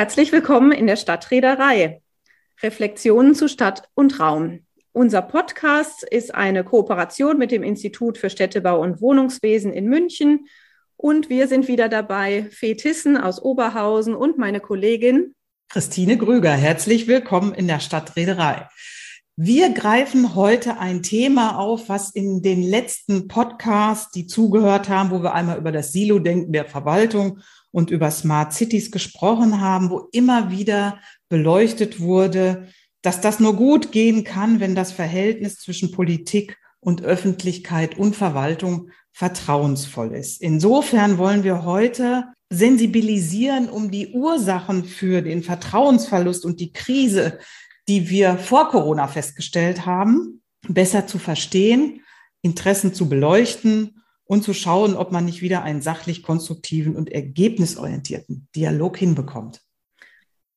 Herzlich willkommen in der Stadtreederei. Reflexionen zu Stadt und Raum. Unser Podcast ist eine Kooperation mit dem Institut für Städtebau und Wohnungswesen in München. Und wir sind wieder dabei, Fee Tissen aus Oberhausen und meine Kollegin Christine Grüger. Herzlich willkommen in der Stadtreederei. Wir greifen heute ein Thema auf, was in den letzten Podcasts, die zugehört haben, wo wir einmal über das Silo-Denken der Verwaltung und über Smart Cities gesprochen haben, wo immer wieder beleuchtet wurde, dass das nur gut gehen kann, wenn das Verhältnis zwischen Politik und Öffentlichkeit und Verwaltung vertrauensvoll ist. Insofern wollen wir heute sensibilisieren, um die Ursachen für den Vertrauensverlust und die Krise, die wir vor Corona festgestellt haben, besser zu verstehen, Interessen zu beleuchten und zu schauen, ob man nicht wieder einen sachlich konstruktiven und ergebnisorientierten Dialog hinbekommt.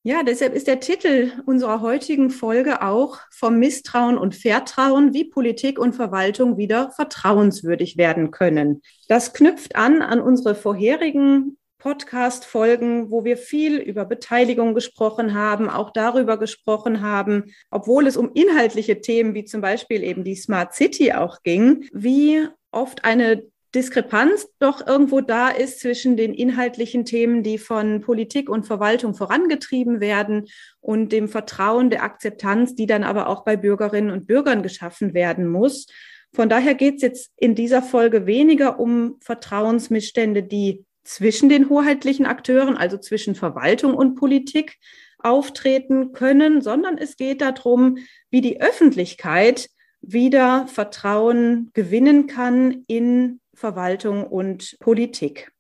Ja, deshalb ist der Titel unserer heutigen Folge auch vom Misstrauen und Vertrauen, wie Politik und Verwaltung wieder vertrauenswürdig werden können. Das knüpft an an unsere vorherigen Podcast-Folgen, wo wir viel über Beteiligung gesprochen haben, auch darüber gesprochen haben, obwohl es um inhaltliche Themen wie zum Beispiel eben die Smart City auch ging, wie oft eine Diskrepanz doch irgendwo da ist zwischen den inhaltlichen Themen, die von Politik und Verwaltung vorangetrieben werden und dem Vertrauen der Akzeptanz, die dann aber auch bei Bürgerinnen und Bürgern geschaffen werden muss. Von daher geht es jetzt in dieser Folge weniger um Vertrauensmissstände, die zwischen den hoheitlichen Akteuren, also zwischen Verwaltung und Politik, auftreten können, sondern es geht darum, wie die Öffentlichkeit wieder Vertrauen gewinnen kann in Verwaltung und Politik.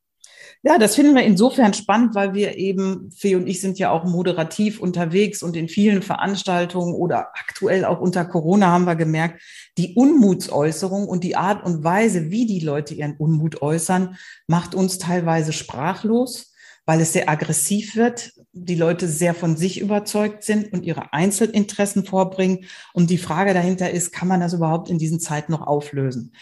Ja, das finden wir insofern spannend, weil wir eben, Fee und ich sind ja auch moderativ unterwegs und in vielen Veranstaltungen oder aktuell auch unter Corona haben wir gemerkt, die Unmutsäußerung und die Art und Weise, wie die Leute ihren Unmut äußern, macht uns teilweise sprachlos, weil es sehr aggressiv wird, die Leute sehr von sich überzeugt sind und ihre Einzelinteressen vorbringen. Und die Frage dahinter ist, kann man das überhaupt in diesen Zeiten noch auflösen?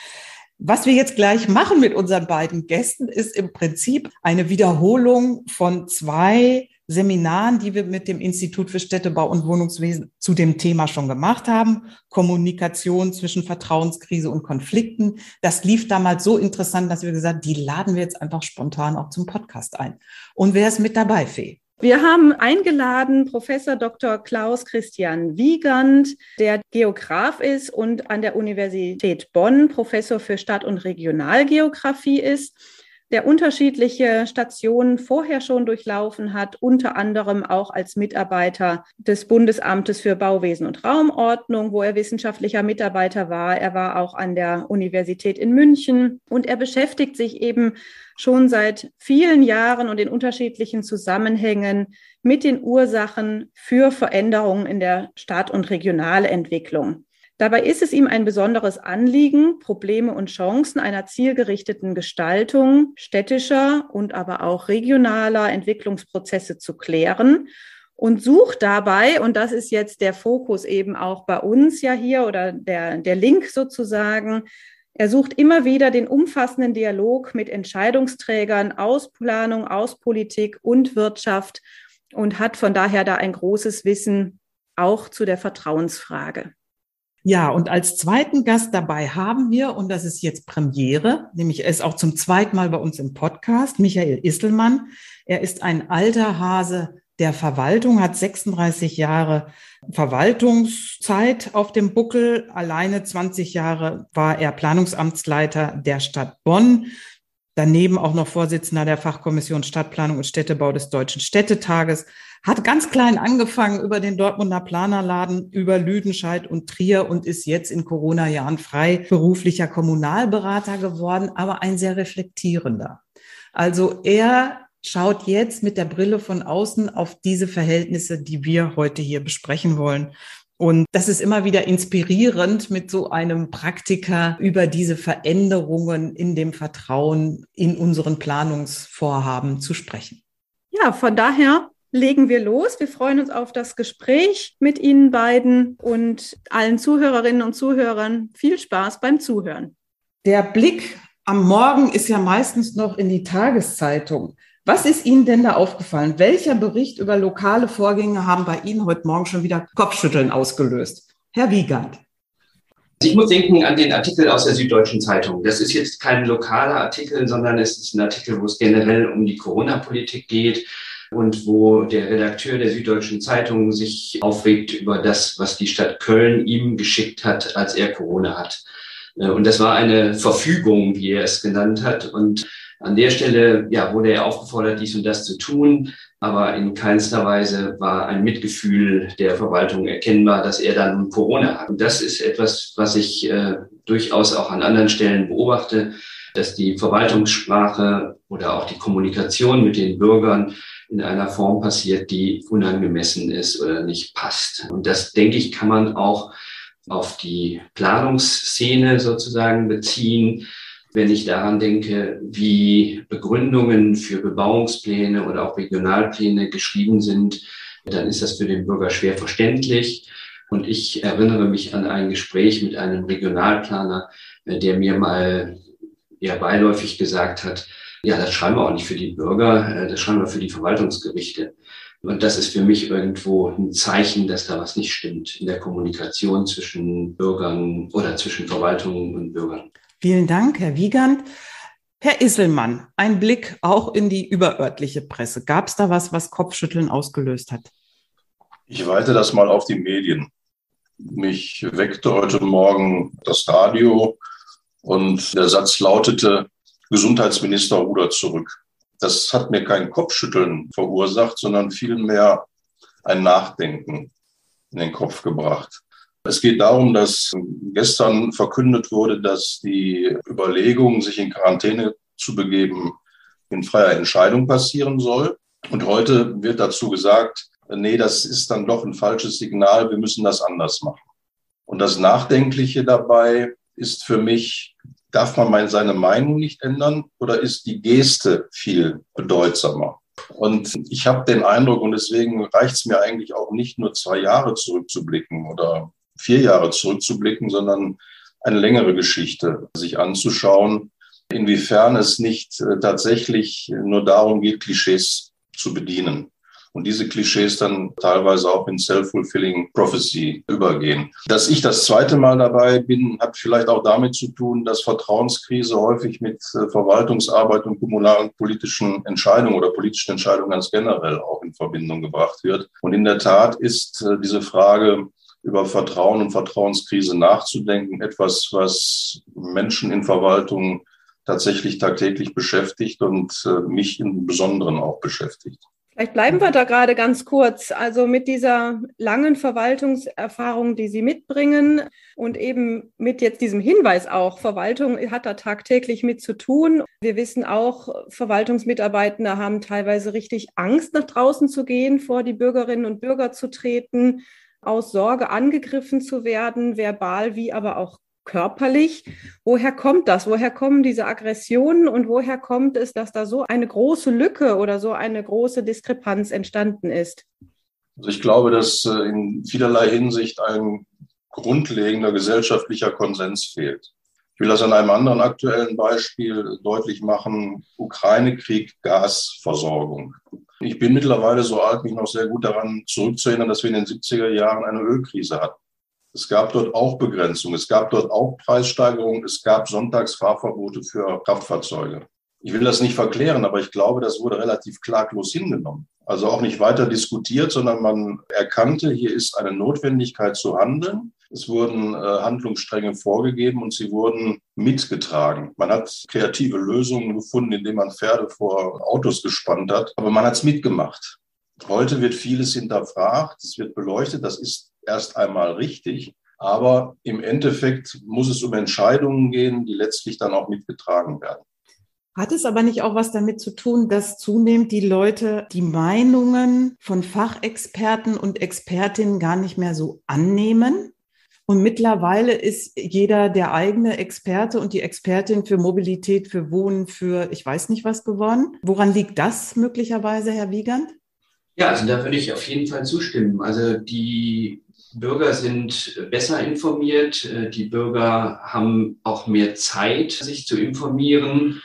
Was wir jetzt gleich machen mit unseren beiden Gästen, ist im Prinzip eine Wiederholung von zwei Seminaren, die wir mit dem Institut für Städtebau und Wohnungswesen zu dem Thema schon gemacht haben. Kommunikation zwischen Vertrauenskrise und Konflikten. Das lief damals so interessant, dass wir gesagt haben, die laden wir jetzt einfach spontan auch zum Podcast ein. Und wer ist mit dabei, Fee? Wir haben eingeladen Professor Dr. Klaus Christian Wiegand, der Geograf ist und an der Universität Bonn Professor für Stadt- und Regionalgeografie ist der unterschiedliche Stationen vorher schon durchlaufen hat, unter anderem auch als Mitarbeiter des Bundesamtes für Bauwesen und Raumordnung, wo er wissenschaftlicher Mitarbeiter war. Er war auch an der Universität in München und er beschäftigt sich eben schon seit vielen Jahren und in unterschiedlichen Zusammenhängen mit den Ursachen für Veränderungen in der Stadt- und Regionalentwicklung. Dabei ist es ihm ein besonderes Anliegen, Probleme und Chancen einer zielgerichteten Gestaltung städtischer und aber auch regionaler Entwicklungsprozesse zu klären und sucht dabei, und das ist jetzt der Fokus eben auch bei uns ja hier oder der, der Link sozusagen, er sucht immer wieder den umfassenden Dialog mit Entscheidungsträgern aus Planung, aus Politik und Wirtschaft und hat von daher da ein großes Wissen auch zu der Vertrauensfrage. Ja, und als zweiten Gast dabei haben wir, und das ist jetzt Premiere, nämlich er ist auch zum zweiten Mal bei uns im Podcast, Michael Isselmann. Er ist ein alter Hase der Verwaltung, hat 36 Jahre Verwaltungszeit auf dem Buckel. Alleine 20 Jahre war er Planungsamtsleiter der Stadt Bonn. Daneben auch noch Vorsitzender der Fachkommission Stadtplanung und Städtebau des Deutschen Städtetages hat ganz klein angefangen über den Dortmunder Planerladen, über Lüdenscheid und Trier und ist jetzt in Corona-Jahren frei beruflicher Kommunalberater geworden, aber ein sehr reflektierender. Also er schaut jetzt mit der Brille von außen auf diese Verhältnisse, die wir heute hier besprechen wollen. Und das ist immer wieder inspirierend, mit so einem Praktiker über diese Veränderungen in dem Vertrauen in unseren Planungsvorhaben zu sprechen. Ja, von daher legen wir los. Wir freuen uns auf das Gespräch mit Ihnen beiden und allen Zuhörerinnen und Zuhörern viel Spaß beim Zuhören. Der Blick am Morgen ist ja meistens noch in die Tageszeitung. Was ist Ihnen denn da aufgefallen? Welcher Bericht über lokale Vorgänge haben bei Ihnen heute Morgen schon wieder Kopfschütteln ausgelöst? Herr Wiegand. Ich muss denken an den Artikel aus der Süddeutschen Zeitung. Das ist jetzt kein lokaler Artikel, sondern es ist ein Artikel, wo es generell um die Corona-Politik geht und wo der Redakteur der Süddeutschen Zeitung sich aufregt über das, was die Stadt Köln ihm geschickt hat, als er Corona hat. Und das war eine Verfügung, wie er es genannt hat. Und an der Stelle ja, wurde er aufgefordert, dies und das zu tun, aber in keinster Weise war ein Mitgefühl der Verwaltung erkennbar, dass er dann Corona hat. Und das ist etwas, was ich äh, durchaus auch an anderen Stellen beobachte, dass die Verwaltungssprache oder auch die Kommunikation mit den Bürgern in einer Form passiert, die unangemessen ist oder nicht passt. Und das, denke ich, kann man auch auf die Planungsszene sozusagen beziehen wenn ich daran denke, wie Begründungen für Bebauungspläne oder auch Regionalpläne geschrieben sind, dann ist das für den Bürger schwer verständlich. Und ich erinnere mich an ein Gespräch mit einem Regionalplaner, der mir mal eher beiläufig gesagt hat, ja, das schreiben wir auch nicht für die Bürger, äh, das schreiben wir für die Verwaltungsgerichte. Und das ist für mich irgendwo ein Zeichen, dass da was nicht stimmt in der Kommunikation zwischen Bürgern oder zwischen Verwaltungen und Bürgern. Vielen Dank, Herr Wiegand. Herr Isselmann, ein Blick auch in die überörtliche Presse. Gab es da was, was Kopfschütteln ausgelöst hat? Ich weite das mal auf die Medien. Mich weckte heute Morgen das Radio und der Satz lautete, Gesundheitsminister rudert zurück. Das hat mir kein Kopfschütteln verursacht, sondern vielmehr ein Nachdenken in den Kopf gebracht. Es geht darum, dass gestern verkündet wurde, dass die Überlegung, sich in Quarantäne zu begeben, in freier Entscheidung passieren soll. Und heute wird dazu gesagt, nee, das ist dann doch ein falsches Signal, wir müssen das anders machen. Und das Nachdenkliche dabei ist für mich, darf man seine Meinung nicht ändern oder ist die Geste viel bedeutsamer? Und ich habe den Eindruck, und deswegen reicht es mir eigentlich auch nicht nur zwei Jahre zurückzublicken oder vier Jahre zurückzublicken, sondern eine längere Geschichte sich anzuschauen, inwiefern es nicht äh, tatsächlich nur darum geht, Klischees zu bedienen. Und diese Klischees dann teilweise auch in Self-Fulfilling Prophecy übergehen. Dass ich das zweite Mal dabei bin, hat vielleicht auch damit zu tun, dass Vertrauenskrise häufig mit äh, Verwaltungsarbeit und kommunalen politischen Entscheidungen oder politischen Entscheidungen ganz generell auch in Verbindung gebracht wird. Und in der Tat ist äh, diese Frage, über Vertrauen und Vertrauenskrise nachzudenken. Etwas, was Menschen in Verwaltung tatsächlich tagtäglich beschäftigt und äh, mich im Besonderen auch beschäftigt. Vielleicht bleiben wir da gerade ganz kurz. Also mit dieser langen Verwaltungserfahrung, die Sie mitbringen und eben mit jetzt diesem Hinweis auch, Verwaltung hat da tagtäglich mit zu tun. Wir wissen auch, Verwaltungsmitarbeitende haben teilweise richtig Angst, nach draußen zu gehen, vor die Bürgerinnen und Bürger zu treten aus Sorge angegriffen zu werden, verbal wie aber auch körperlich. Woher kommt das? Woher kommen diese Aggressionen und woher kommt es, dass da so eine große Lücke oder so eine große Diskrepanz entstanden ist? Also ich glaube, dass äh, in vielerlei Hinsicht ein grundlegender gesellschaftlicher Konsens fehlt. Ich will das an einem anderen aktuellen Beispiel deutlich machen. Ukraine-Krieg, Gasversorgung. Ich bin mittlerweile so alt, mich noch sehr gut daran zurückzuerinnern, dass wir in den 70er Jahren eine Ölkrise hatten. Es gab dort auch Begrenzungen, es gab dort auch Preissteigerungen, es gab Sonntagsfahrverbote für Kraftfahrzeuge. Ich will das nicht verklären, aber ich glaube, das wurde relativ klaglos hingenommen. Also auch nicht weiter diskutiert, sondern man erkannte, hier ist eine Notwendigkeit zu handeln. Es wurden äh, Handlungsstränge vorgegeben und sie wurden mitgetragen. Man hat kreative Lösungen gefunden, indem man Pferde vor Autos gespannt hat, aber man hat es mitgemacht. Heute wird vieles hinterfragt, es wird beleuchtet, das ist erst einmal richtig. Aber im Endeffekt muss es um Entscheidungen gehen, die letztlich dann auch mitgetragen werden. Hat es aber nicht auch was damit zu tun, dass zunehmend die Leute die Meinungen von Fachexperten und Expertinnen gar nicht mehr so annehmen? Und mittlerweile ist jeder der eigene Experte und die Expertin für Mobilität, für Wohnen, für ich weiß nicht was geworden. Woran liegt das möglicherweise, Herr Wiegand? Ja, also da würde ich auf jeden Fall zustimmen. Also die Bürger sind besser informiert. Die Bürger haben auch mehr Zeit, sich zu informieren.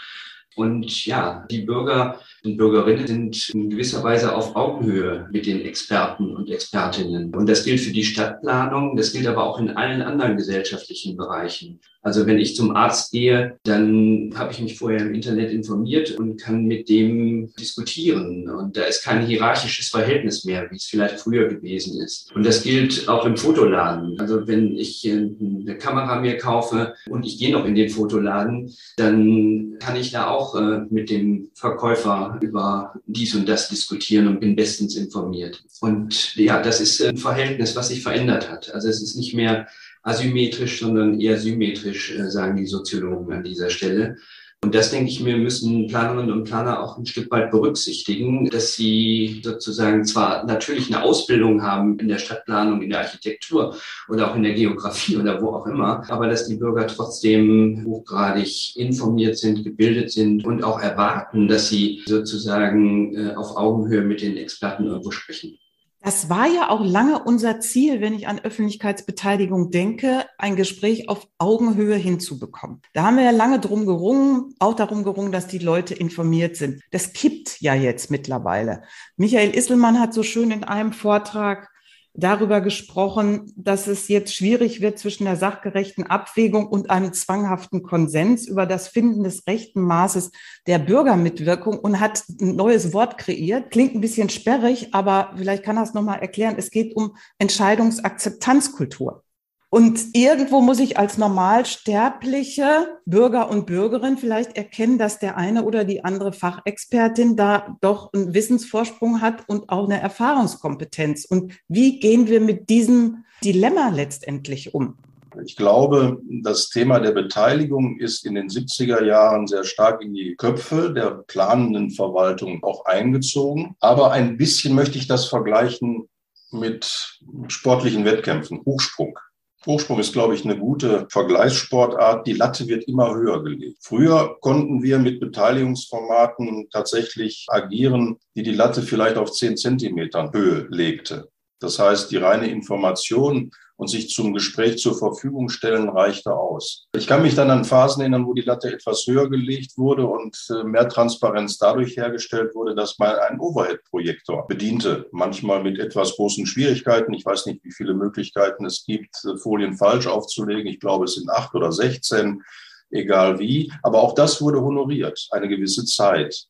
Und ja, die Bürger und Bürgerinnen sind in gewisser Weise auf Augenhöhe mit den Experten und Expertinnen. Und das gilt für die Stadtplanung, das gilt aber auch in allen anderen gesellschaftlichen Bereichen. Also wenn ich zum Arzt gehe, dann habe ich mich vorher im Internet informiert und kann mit dem diskutieren. Und da ist kein hierarchisches Verhältnis mehr, wie es vielleicht früher gewesen ist. Und das gilt auch im Fotoladen. Also wenn ich eine Kamera mir kaufe und ich gehe noch in den Fotoladen, dann kann ich da auch äh, mit dem Verkäufer über dies und das diskutieren und bin bestens informiert. Und ja, das ist ein Verhältnis, was sich verändert hat. Also es ist nicht mehr asymmetrisch, sondern eher symmetrisch, äh, sagen die Soziologen an dieser Stelle. Und das, denke ich mir, müssen Planerinnen und Planer auch ein Stück weit berücksichtigen, dass sie sozusagen zwar natürlich eine Ausbildung haben in der Stadtplanung, in der Architektur oder auch in der Geografie oder wo auch immer, aber dass die Bürger trotzdem hochgradig informiert sind, gebildet sind und auch erwarten, dass sie sozusagen äh, auf Augenhöhe mit den Experten irgendwo sprechen. Das war ja auch lange unser Ziel, wenn ich an Öffentlichkeitsbeteiligung denke, ein Gespräch auf Augenhöhe hinzubekommen. Da haben wir ja lange drum gerungen, auch darum gerungen, dass die Leute informiert sind. Das kippt ja jetzt mittlerweile. Michael Isselmann hat so schön in einem Vortrag darüber gesprochen, dass es jetzt schwierig wird zwischen der sachgerechten Abwägung und einem zwanghaften Konsens über das Finden des rechten Maßes der Bürgermitwirkung und hat ein neues Wort kreiert. Klingt ein bisschen sperrig, aber vielleicht kann er es nochmal erklären. Es geht um Entscheidungsakzeptanzkultur. Und irgendwo muss ich als normalsterbliche Bürger und Bürgerin vielleicht erkennen, dass der eine oder die andere Fachexpertin da doch einen Wissensvorsprung hat und auch eine Erfahrungskompetenz. Und wie gehen wir mit diesem Dilemma letztendlich um? Ich glaube, das Thema der Beteiligung ist in den 70er Jahren sehr stark in die Köpfe der planenden Verwaltung auch eingezogen. Aber ein bisschen möchte ich das vergleichen mit sportlichen Wettkämpfen, Hochsprung. Hochsprung ist, glaube ich, eine gute Vergleichssportart. Die Latte wird immer höher gelegt. Früher konnten wir mit Beteiligungsformaten tatsächlich agieren, die die Latte vielleicht auf zehn Zentimetern Höhe legte. Das heißt, die reine Information und sich zum Gespräch zur Verfügung stellen reichte aus. Ich kann mich dann an Phasen erinnern, wo die Latte etwas höher gelegt wurde und äh, mehr Transparenz dadurch hergestellt wurde, dass man einen Overhead-Projektor bediente. Manchmal mit etwas großen Schwierigkeiten. Ich weiß nicht, wie viele Möglichkeiten es gibt, äh, Folien falsch aufzulegen. Ich glaube, es sind acht oder sechzehn egal wie. Aber auch das wurde honoriert, eine gewisse Zeit.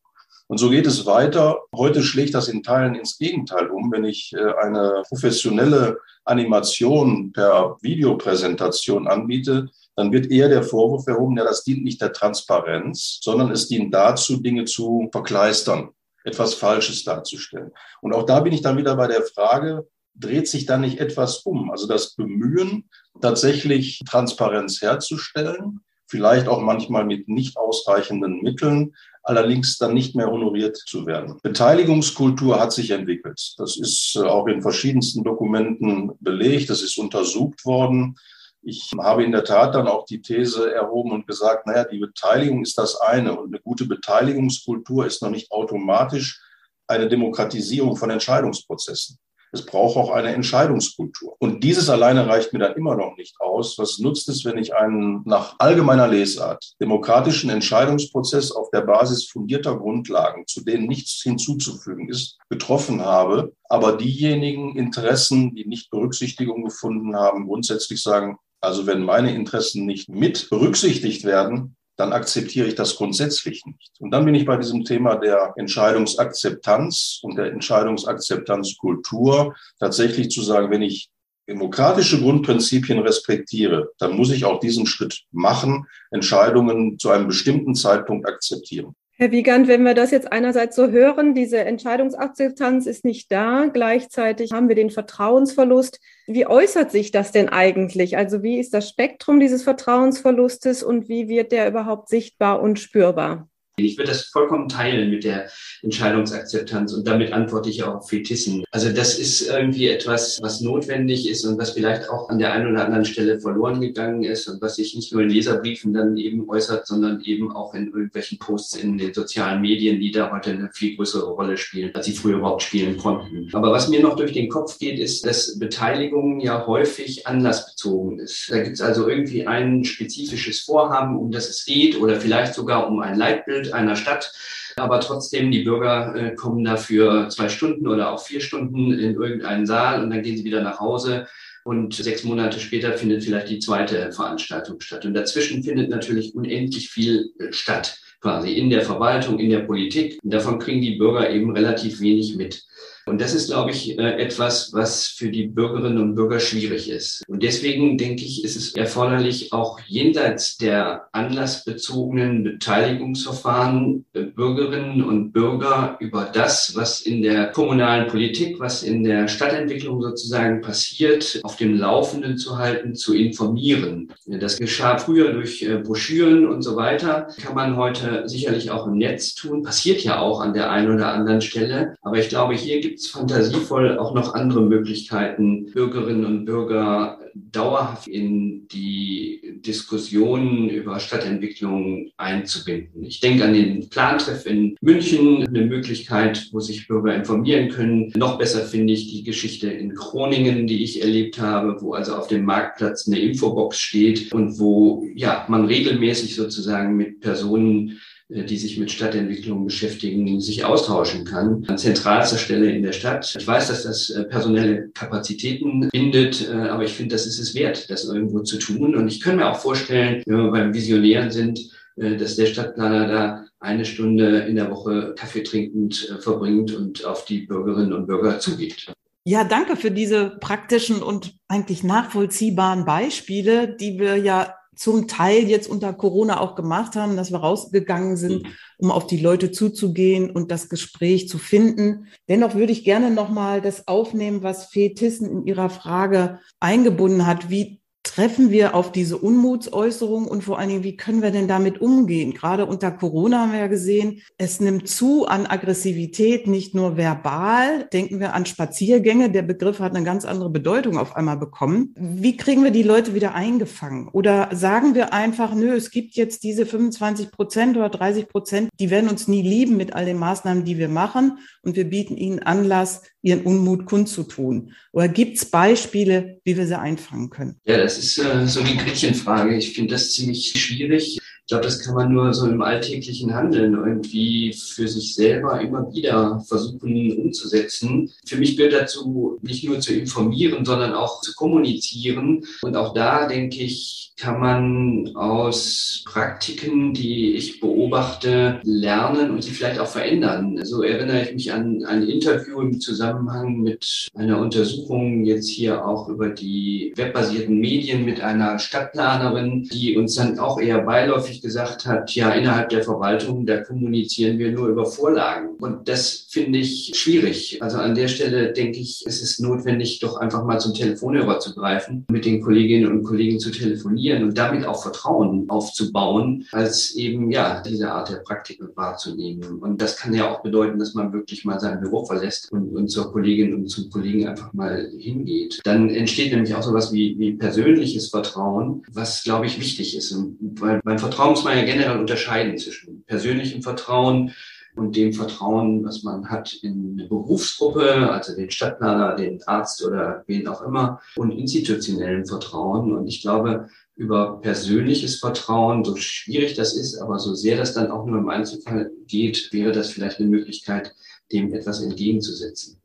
Und so geht es weiter. Heute schlägt das in Teilen ins Gegenteil um. Wenn ich äh, eine professionelle Animation per Videopräsentation anbiete, dann wird eher der Vorwurf erhoben, ja, das dient nicht der Transparenz, sondern es dient dazu, Dinge zu verkleistern, etwas Falsches darzustellen. Und auch da bin ich dann wieder bei der Frage, dreht sich da nicht etwas um? Also das Bemühen, tatsächlich Transparenz herzustellen, vielleicht auch manchmal mit nicht ausreichenden Mitteln, allerdings dann nicht mehr honoriert zu werden. Beteiligungskultur hat sich entwickelt. Das ist äh, auch in verschiedensten Dokumenten belegt. Das ist untersucht worden. Ich habe in der Tat dann auch die These erhoben und gesagt, naja, die Beteiligung ist das eine und eine gute Beteiligungskultur ist noch nicht automatisch eine Demokratisierung von Entscheidungsprozessen. Es braucht auch eine Entscheidungskultur. Und dieses alleine reicht mir dann immer noch nicht aus. Was nutzt es, wenn ich einen nach allgemeiner Lesart demokratischen Entscheidungsprozess auf der Basis fundierter Grundlagen, zu denen nichts hinzuzufügen ist, getroffen habe, aber diejenigen Interessen, die nicht Berücksichtigung gefunden haben, grundsätzlich sagen, also wenn meine Interessen nicht mit berücksichtigt werden, dann akzeptiere ich das grundsätzlich nicht. Und dann bin ich bei diesem Thema der Entscheidungsakzeptanz und der Entscheidungsakzeptanzkultur tatsächlich zu sagen, wenn ich demokratische Grundprinzipien respektiere, dann muss ich auch diesen Schritt machen, Entscheidungen zu einem bestimmten Zeitpunkt akzeptieren. Herr Wiegand, wenn wir das jetzt einerseits so hören, diese Entscheidungsakzeptanz ist nicht da, gleichzeitig haben wir den Vertrauensverlust. Wie äußert sich das denn eigentlich? Also wie ist das Spektrum dieses Vertrauensverlustes und wie wird der überhaupt sichtbar und spürbar? Ich würde das vollkommen teilen mit der Entscheidungsakzeptanz und damit antworte ich auch auf Fetissen. Also das ist irgendwie etwas, was notwendig ist und was vielleicht auch an der einen oder anderen Stelle verloren gegangen ist und was sich nicht nur in Leserbriefen dann eben äußert, sondern eben auch in irgendwelchen Posts in den sozialen Medien, die da heute eine viel größere Rolle spielen, als sie früher überhaupt spielen konnten. Aber was mir noch durch den Kopf geht, ist, dass Beteiligung ja häufig anlassbezogen ist. Da gibt es also irgendwie ein spezifisches Vorhaben, um das es geht oder vielleicht sogar um ein Leitbild Einer Stadt. Aber trotzdem, die Bürger äh, kommen dafür zwei Stunden oder auch vier Stunden in irgendeinen Saal und dann gehen sie wieder nach Hause. Und sechs Monate später findet vielleicht die zweite Veranstaltung statt. Und dazwischen findet natürlich unendlich viel äh, statt, quasi in der Verwaltung, in der Politik. Und davon kriegen die Bürger eben relativ wenig mit. Und das ist, glaube ich, äh, etwas, was für die Bürgerinnen und Bürger schwierig ist. Und deswegen denke ich, ist es erforderlich, auch jenseits der anlassbezogenen Beteiligungsverfahren äh, Bürgerinnen und Bürger über das, was in der kommunalen Politik, was in der Stadtentwicklung sozusagen passiert, auf dem Laufenden zu halten, zu informieren. Das geschah früher durch äh, Broschüren und so weiter. Kann man heute sicherlich auch im Netz tun. Passiert ja auch an der einen oder anderen Stelle. Aber ich glaube, hier gibt gibt es fantasievoll auch noch andere Möglichkeiten, Bürgerinnen und Bürger dauerhaft in die Diskussionen über Stadtentwicklung einzubinden. Ich denke an den Plantreff in München, eine Möglichkeit, wo sich Bürger informieren können. Noch besser finde ich die Geschichte in Groningen, die ich erlebt habe, wo also auf dem Marktplatz eine Infobox steht und wo ja man regelmäßig sozusagen mit Personen die sich mit Stadtentwicklung beschäftigen, sich austauschen kann. An zentralster Stelle in der Stadt. Ich weiß, dass das äh, personelle Kapazitäten bindet, äh, aber ich finde, das ist es wert, das irgendwo zu tun. Und ich kann mir auch vorstellen, wenn wir beim Visionären sind, dass der Stadtplaner da eine Stunde in der Woche Kaffee trinkend verbringt und auf die Bürgerinnen und Bürger zugeht. Ja, danke für diese praktischen und eigentlich nachvollziehbaren Beispiele, die wir ja zum Teil jetzt unter Corona auch gemacht haben, dass wir rausgegangen sind, mhm. um auf die Leute zuzugehen und das Gespräch zu finden. Dennoch würde ich gerne nochmal das aufnehmen, was Fee Tissen in ihrer Frage eingebunden hat. Wie treffen wir auf diese Unmutsäußerung und vor allen Dingen, wie können wir denn damit umgehen? Gerade unter Corona haben wir ja gesehen, es nimmt zu an Aggressivität, nicht nur verbal. Denken wir an Spaziergänge. Der Begriff hat eine ganz andere Bedeutung auf einmal bekommen. Wie kriegen wir die Leute wieder eingefangen? Oder sagen wir einfach, nö, es gibt jetzt diese 25 Prozent oder 30 Prozent, die werden uns nie lieben mit all den Maßnahmen, die wir machen und wir bieten ihnen Anlass, ihren Unmut kundzutun? Oder gibt es Beispiele, wie wir sie einfangen können? Ja, das ist äh, so die Gretchenfrage. Ich finde das ziemlich schwierig. Ich glaube, das kann man nur so im alltäglichen Handeln irgendwie für sich selber immer wieder versuchen umzusetzen. Für mich gehört dazu, nicht nur zu informieren, sondern auch zu kommunizieren. Und auch da, denke ich, kann man aus Praktiken, die ich beobachte, lernen und sie vielleicht auch verändern. So erinnere ich mich an ein Interview im Zusammenhang mit einer Untersuchung jetzt hier auch über die webbasierten Medien mit einer Stadtplanerin, die uns dann auch eher beiläufig häufig gesagt hat, ja, innerhalb der Verwaltung, da kommunizieren wir nur über Vorlagen. Und das finde ich schwierig. Also an der Stelle denke ich, es ist notwendig, doch einfach mal zum Telefonhörer zu greifen, mit den Kolleginnen und Kollegen zu telefonieren und damit auch Vertrauen aufzubauen, als eben, ja, diese Art der Praktiken wahrzunehmen. Und das kann ja auch bedeuten, dass man wirklich mal sein Büro verlässt und, und zur Kollegin und zum Kollegen einfach mal hingeht. Dann entsteht nämlich auch sowas wie, wie persönliches Vertrauen, was, glaube ich, wichtig ist. Und weil beim Vertrauen Vertrauen muss man ja generell unterscheiden zwischen persönlichem Vertrauen und dem Vertrauen, was man hat in eine Berufsgruppe, also den Stadtplaner, den Arzt oder wen auch immer, und institutionellem Vertrauen. Und ich glaube, über persönliches Vertrauen, so schwierig das ist, aber so sehr das dann auch nur im Einzelfall geht, wäre das vielleicht eine Möglichkeit, dem etwas entgegenzusetzen.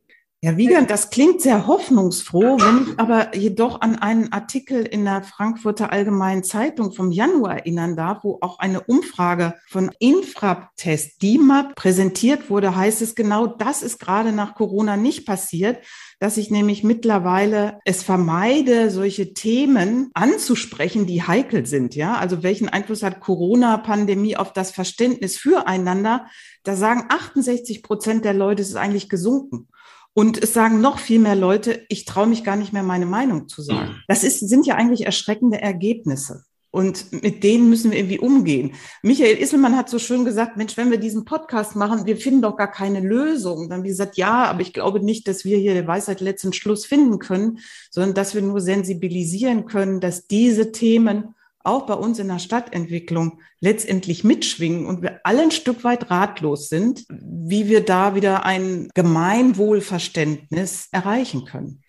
Ja, Wiegand, das klingt sehr hoffnungsfroh, wenn ich aber jedoch an einen Artikel in der Frankfurter Allgemeinen Zeitung vom Januar erinnern darf, wo auch eine Umfrage von Infraptest, DIMAP, präsentiert wurde, heißt es genau, das ist gerade nach Corona nicht passiert, dass ich nämlich mittlerweile es vermeide, solche Themen anzusprechen, die heikel sind. Ja, also welchen Einfluss hat Corona-Pandemie auf das Verständnis füreinander? Da sagen 68 Prozent der Leute, es ist eigentlich gesunken. Und es sagen noch viel mehr Leute, ich traue mich gar nicht mehr, meine Meinung zu sagen. Mhm. Das ist, sind ja eigentlich erschreckende Ergebnisse. Und mit denen müssen wir irgendwie umgehen. Michael Isselmann hat so schön gesagt, Mensch, wenn wir diesen Podcast machen, wir finden doch gar keine Lösung. Dann wie gesagt, ja, aber ich glaube nicht, dass wir hier der Weisheit letzten Schluss finden können, sondern dass wir nur sensibilisieren können, dass diese Themen auch bei uns in der Stadtentwicklung letztendlich mitschwingen und wir alle ein Stück weit ratlos sind, wie wir da wieder ein Gemeinwohlverständnis erreichen können.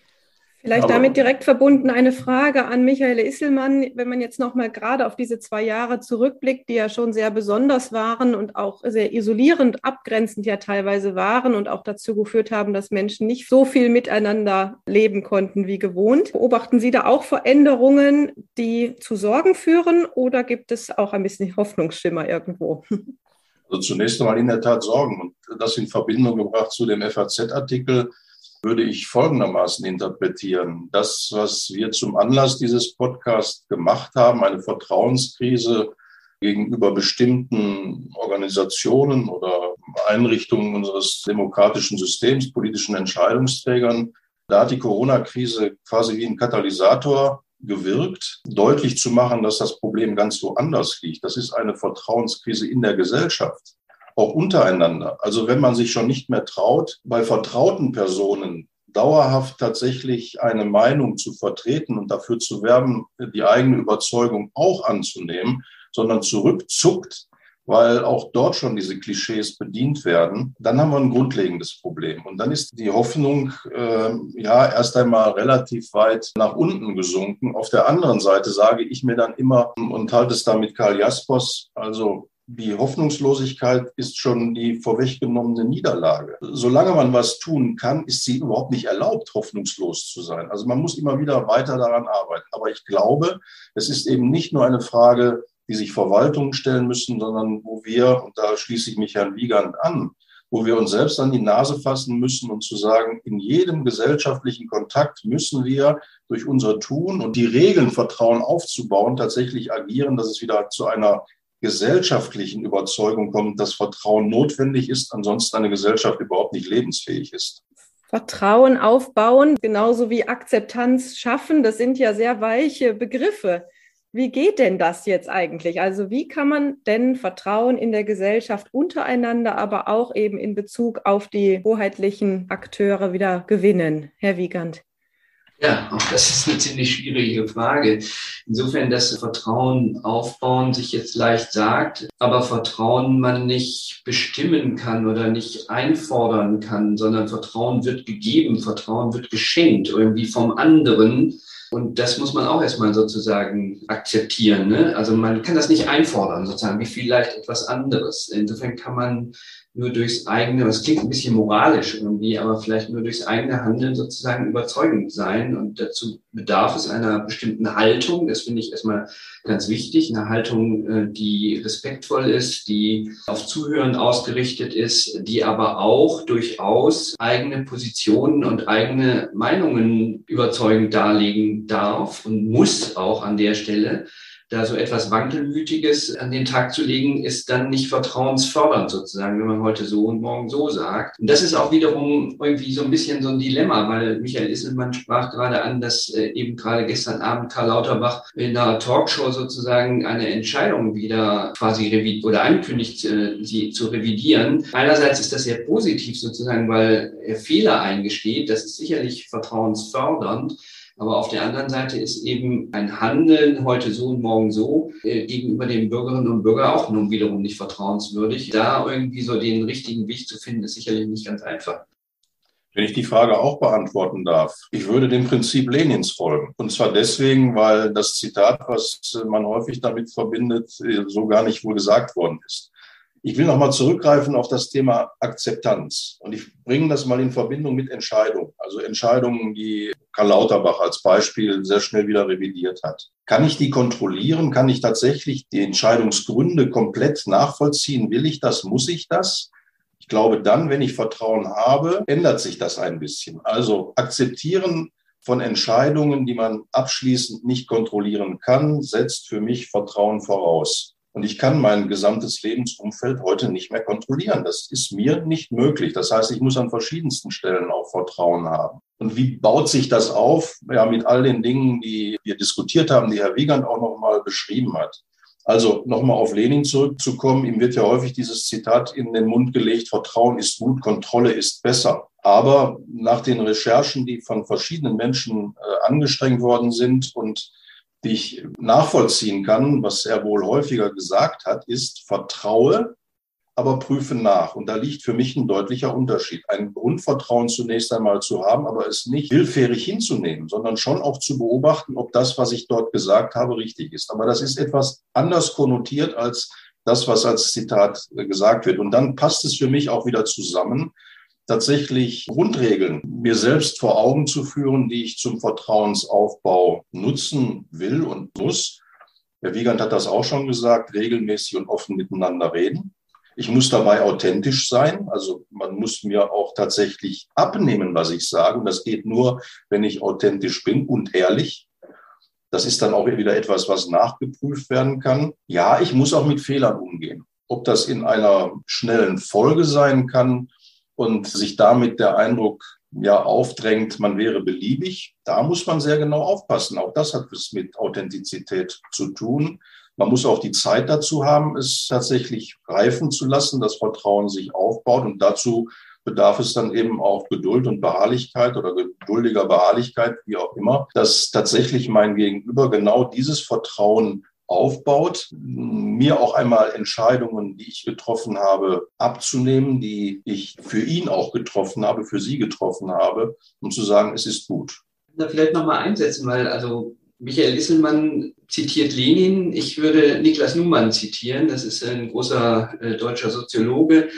Vielleicht Aber damit direkt verbunden eine Frage an Michael Isselmann, wenn man jetzt noch mal gerade auf diese zwei Jahre zurückblickt, die ja schon sehr besonders waren und auch sehr isolierend, abgrenzend ja teilweise waren und auch dazu geführt haben, dass Menschen nicht so viel miteinander leben konnten wie gewohnt. Beobachten Sie da auch Veränderungen, die zu Sorgen führen oder gibt es auch ein bisschen Hoffnungsschimmer irgendwo? Also zunächst einmal in der Tat Sorgen und das in Verbindung gebracht zu dem FAZ-Artikel würde ich folgendermaßen interpretieren. Das, was wir zum Anlass dieses Podcasts gemacht haben, eine Vertrauenskrise gegenüber bestimmten Organisationen oder Einrichtungen unseres demokratischen Systems, politischen Entscheidungsträgern, da hat die Corona-Krise quasi wie ein Katalysator gewirkt, deutlich zu machen, dass das Problem ganz woanders liegt. Das ist eine Vertrauenskrise in der Gesellschaft auch untereinander. Also wenn man sich schon nicht mehr traut, bei vertrauten Personen dauerhaft tatsächlich eine Meinung zu vertreten und dafür zu werben, die eigene Überzeugung auch anzunehmen, sondern zurückzuckt, weil auch dort schon diese Klischees bedient werden, dann haben wir ein grundlegendes Problem. Und dann ist die Hoffnung äh, ja erst einmal relativ weit nach unten gesunken. Auf der anderen Seite sage ich mir dann immer und halte es da mit Karl Jaspers, also die Hoffnungslosigkeit ist schon die vorweggenommene Niederlage. Solange man was tun kann, ist sie überhaupt nicht erlaubt, hoffnungslos zu sein. Also man muss immer wieder weiter daran arbeiten. Aber ich glaube, es ist eben nicht nur eine Frage, die sich Verwaltungen stellen müssen, sondern wo wir, und da schließe ich mich Herrn Wiegand an, wo wir uns selbst an die Nase fassen müssen und zu sagen, in jedem gesellschaftlichen Kontakt müssen wir durch unser Tun und die Regeln Vertrauen aufzubauen, tatsächlich agieren, dass es wieder zu einer gesellschaftlichen Überzeugung kommt, dass Vertrauen notwendig ist, ansonsten eine Gesellschaft überhaupt nicht lebensfähig ist. Vertrauen aufbauen, genauso wie Akzeptanz schaffen, das sind ja sehr weiche Begriffe. Wie geht denn das jetzt eigentlich? Also wie kann man denn Vertrauen in der Gesellschaft untereinander, aber auch eben in Bezug auf die hoheitlichen Akteure wieder gewinnen, Herr Wiegand? Ja, auch das ist eine ziemlich schwierige Frage. Insofern, dass Vertrauen aufbauen sich jetzt leicht sagt, aber Vertrauen man nicht bestimmen kann oder nicht einfordern kann, sondern Vertrauen wird gegeben, Vertrauen wird geschenkt irgendwie vom anderen. Und das muss man auch erstmal sozusagen akzeptieren. Ne? Also man kann das nicht einfordern, sozusagen, wie vielleicht etwas anderes. Insofern kann man nur durchs eigene, das klingt ein bisschen moralisch irgendwie, aber vielleicht nur durchs eigene Handeln sozusagen überzeugend sein. Und dazu bedarf es einer bestimmten Haltung. Das finde ich erstmal ganz wichtig. Eine Haltung, äh, die respektvoll ist, die auf Zuhören ausgerichtet ist, die aber auch durchaus eigene Positionen und eigene Meinungen überzeugend darlegen darf und muss auch an der Stelle da so etwas Wankelmütiges an den Tag zu legen, ist dann nicht vertrauensfördernd sozusagen, wenn man heute so und morgen so sagt. Und das ist auch wiederum irgendwie so ein bisschen so ein Dilemma, weil Michael Isselmann sprach gerade an, dass äh, eben gerade gestern Abend Karl Lauterbach in einer Talkshow sozusagen eine Entscheidung wieder quasi revidiert oder ankündigt, äh, sie zu revidieren. Einerseits ist das sehr positiv sozusagen, weil er Fehler eingesteht. Das ist sicherlich vertrauensfördernd. Aber auf der anderen Seite ist eben ein Handeln heute so und morgen so äh, gegenüber den Bürgerinnen und Bürgern auch nun wiederum nicht vertrauenswürdig. Da irgendwie so den richtigen Weg zu finden, ist sicherlich nicht ganz einfach. Wenn ich die Frage auch beantworten darf, ich würde dem Prinzip Lenins folgen. Und zwar deswegen, weil das Zitat, was man häufig damit verbindet, so gar nicht wohl gesagt worden ist. Ich will nochmal zurückgreifen auf das Thema Akzeptanz. Und ich bringe das mal in Verbindung mit Entscheidungen. Also Entscheidungen, die Karl Lauterbach als Beispiel sehr schnell wieder revidiert hat. Kann ich die kontrollieren? Kann ich tatsächlich die Entscheidungsgründe komplett nachvollziehen? Will ich das? Muss ich das? Ich glaube, dann, wenn ich Vertrauen habe, ändert sich das ein bisschen. Also akzeptieren von Entscheidungen, die man abschließend nicht kontrollieren kann, setzt für mich Vertrauen voraus. Und ich kann mein gesamtes Lebensumfeld heute nicht mehr kontrollieren. Das ist mir nicht möglich. Das heißt, ich muss an verschiedensten Stellen auch Vertrauen haben. Und wie baut sich das auf? Ja, mit all den Dingen, die wir diskutiert haben, die Herr Wiegand auch nochmal beschrieben hat. Also nochmal auf Lenin zurückzukommen. Ihm wird ja häufig dieses Zitat in den Mund gelegt, Vertrauen ist gut, Kontrolle ist besser. Aber nach den Recherchen, die von verschiedenen Menschen äh, angestrengt worden sind und die ich nachvollziehen kann, was er wohl häufiger gesagt hat, ist, vertraue, aber prüfen nach. Und da liegt für mich ein deutlicher Unterschied. Ein Grundvertrauen zunächst einmal zu haben, aber es nicht willfährig hinzunehmen, sondern schon auch zu beobachten, ob das, was ich dort gesagt habe, richtig ist. Aber das ist etwas anders konnotiert als das, was als Zitat gesagt wird. Und dann passt es für mich auch wieder zusammen, tatsächlich Grundregeln mir selbst vor Augen zu führen, die ich zum Vertrauensaufbau nutzen will und muss. Herr Wiegand hat das auch schon gesagt, regelmäßig und offen miteinander reden. Ich muss dabei authentisch sein. Also man muss mir auch tatsächlich abnehmen, was ich sage. Und das geht nur, wenn ich authentisch bin und ehrlich. Das ist dann auch wieder etwas, was nachgeprüft werden kann. Ja, ich muss auch mit Fehlern umgehen. Ob das in einer schnellen Folge sein kann und sich damit der Eindruck ja aufdrängt, man wäre beliebig, da muss man sehr genau aufpassen. Auch das hat es mit Authentizität zu tun. Man muss auch die Zeit dazu haben, es tatsächlich reifen zu lassen, dass Vertrauen sich aufbaut. Und dazu bedarf es dann eben auch Geduld und Beharrlichkeit oder geduldiger Beharrlichkeit, wie auch immer, dass tatsächlich mein Gegenüber genau dieses Vertrauen aufbaut, mir auch einmal Entscheidungen, die ich getroffen habe, abzunehmen, die ich für ihn auch getroffen habe, für sie getroffen habe, um zu sagen, es ist gut. Da vielleicht nochmal einsetzen, weil also Michael Isselmann zitiert Lenin. Ich würde Niklas Numann zitieren. Das ist ein großer äh, deutscher Soziologe,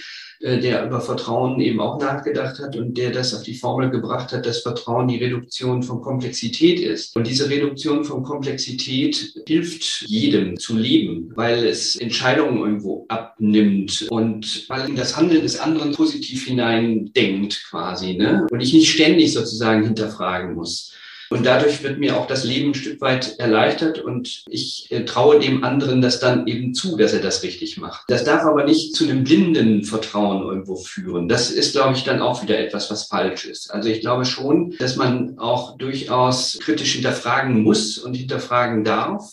der über Vertrauen eben auch nachgedacht hat und der das auf die Formel gebracht hat, dass Vertrauen die Reduktion von Komplexität ist. Und diese Reduktion von Komplexität hilft jedem zu leben, weil es Entscheidungen irgendwo abnimmt und weil in das Handeln des anderen positiv hineindenkt quasi, ne? Und ich nicht ständig sozusagen hinterfragen muss. Und dadurch wird mir auch das Leben ein Stück weit erleichtert und ich äh, traue dem anderen das dann eben zu, dass er das richtig macht. Das darf aber nicht zu einem blinden Vertrauen irgendwo führen. Das ist, glaube ich, dann auch wieder etwas, was falsch ist. Also ich glaube schon, dass man auch durchaus kritisch hinterfragen muss und hinterfragen darf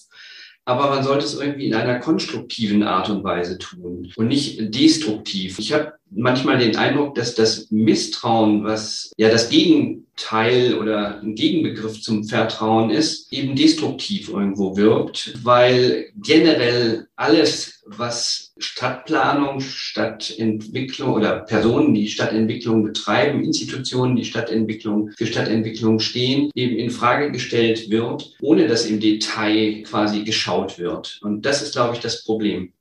aber man sollte es irgendwie in einer konstruktiven Art und Weise tun und nicht destruktiv. Ich habe manchmal den Eindruck, dass das Misstrauen, was ja das Gegenteil oder ein Gegenbegriff zum Vertrauen ist, eben destruktiv irgendwo wirkt, weil generell alles, was Stadtplanung, Stadtentwicklung oder Personen, die Stadtentwicklung betreiben, Institutionen, die Stadtentwicklung für Stadtentwicklung stehen, eben in Frage gestellt wird, ohne dass im Detail quasi geschaut wird. Und das ist, glaube ich, das Problem.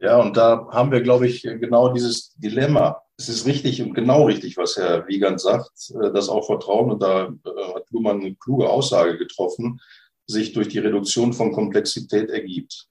Ja, und da haben wir, glaube ich, genau dieses Dilemma. Es ist richtig und genau richtig, was Herr Wiegand sagt, äh, dass auch Vertrauen, und da äh, hat Luhmann eine kluge Aussage getroffen, sich durch die Reduktion von Komplexität ergibt.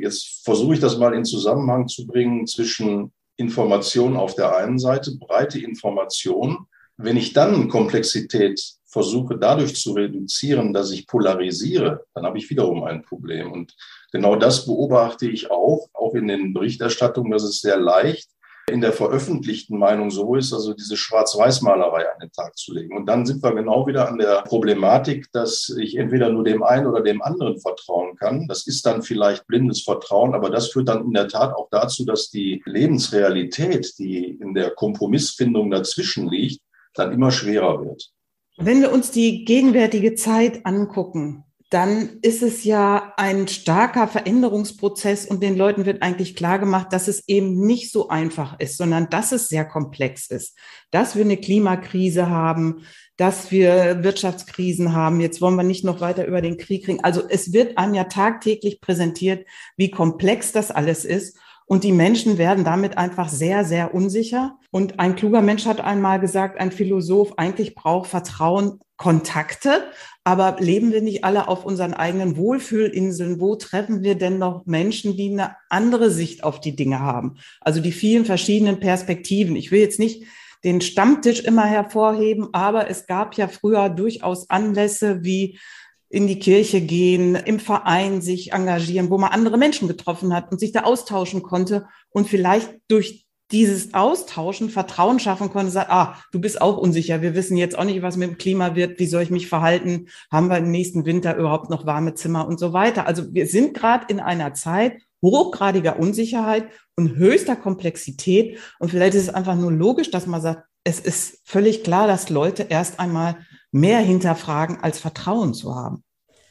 Jetzt versuche ich das mal in Zusammenhang zu bringen zwischen Information auf der einen Seite, breite Information. Wenn ich dann Komplexität versuche dadurch zu reduzieren, dass ich polarisiere, dann habe ich wiederum ein Problem. Und genau das beobachte ich auch, auch in den Berichterstattungen, dass es sehr leicht in der veröffentlichten Meinung so ist, also diese Schwarz-Weiß-Malerei an den Tag zu legen. Und dann sind wir genau wieder an der Problematik, dass ich entweder nur dem einen oder dem anderen vertrauen kann. Das ist dann vielleicht blindes Vertrauen, aber das führt dann in der Tat auch dazu, dass die Lebensrealität, die in der Kompromissfindung dazwischen liegt, dann immer schwerer wird. Wenn wir uns die gegenwärtige Zeit angucken, dann ist es ja ein starker Veränderungsprozess und den Leuten wird eigentlich klar gemacht, dass es eben nicht so einfach ist, sondern dass es sehr komplex ist, dass wir eine Klimakrise haben, dass wir Wirtschaftskrisen haben. Jetzt wollen wir nicht noch weiter über den Krieg reden. Also es wird einem ja tagtäglich präsentiert, wie komplex das alles ist. Und die Menschen werden damit einfach sehr, sehr unsicher. Und ein kluger Mensch hat einmal gesagt, ein Philosoph, eigentlich braucht Vertrauen Kontakte, aber leben wir nicht alle auf unseren eigenen Wohlfühlinseln? Wo treffen wir denn noch Menschen, die eine andere Sicht auf die Dinge haben? Also die vielen verschiedenen Perspektiven. Ich will jetzt nicht den Stammtisch immer hervorheben, aber es gab ja früher durchaus Anlässe wie in die Kirche gehen, im Verein sich engagieren, wo man andere Menschen getroffen hat und sich da austauschen konnte und vielleicht durch dieses Austauschen Vertrauen schaffen konnte, sagt, ah, du bist auch unsicher, wir wissen jetzt auch nicht, was mit dem Klima wird, wie soll ich mich verhalten, haben wir im nächsten Winter überhaupt noch warme Zimmer und so weiter. Also wir sind gerade in einer Zeit hochgradiger Unsicherheit und höchster Komplexität und vielleicht ist es einfach nur logisch, dass man sagt, es ist völlig klar, dass Leute erst einmal mehr hinterfragen, als Vertrauen zu haben.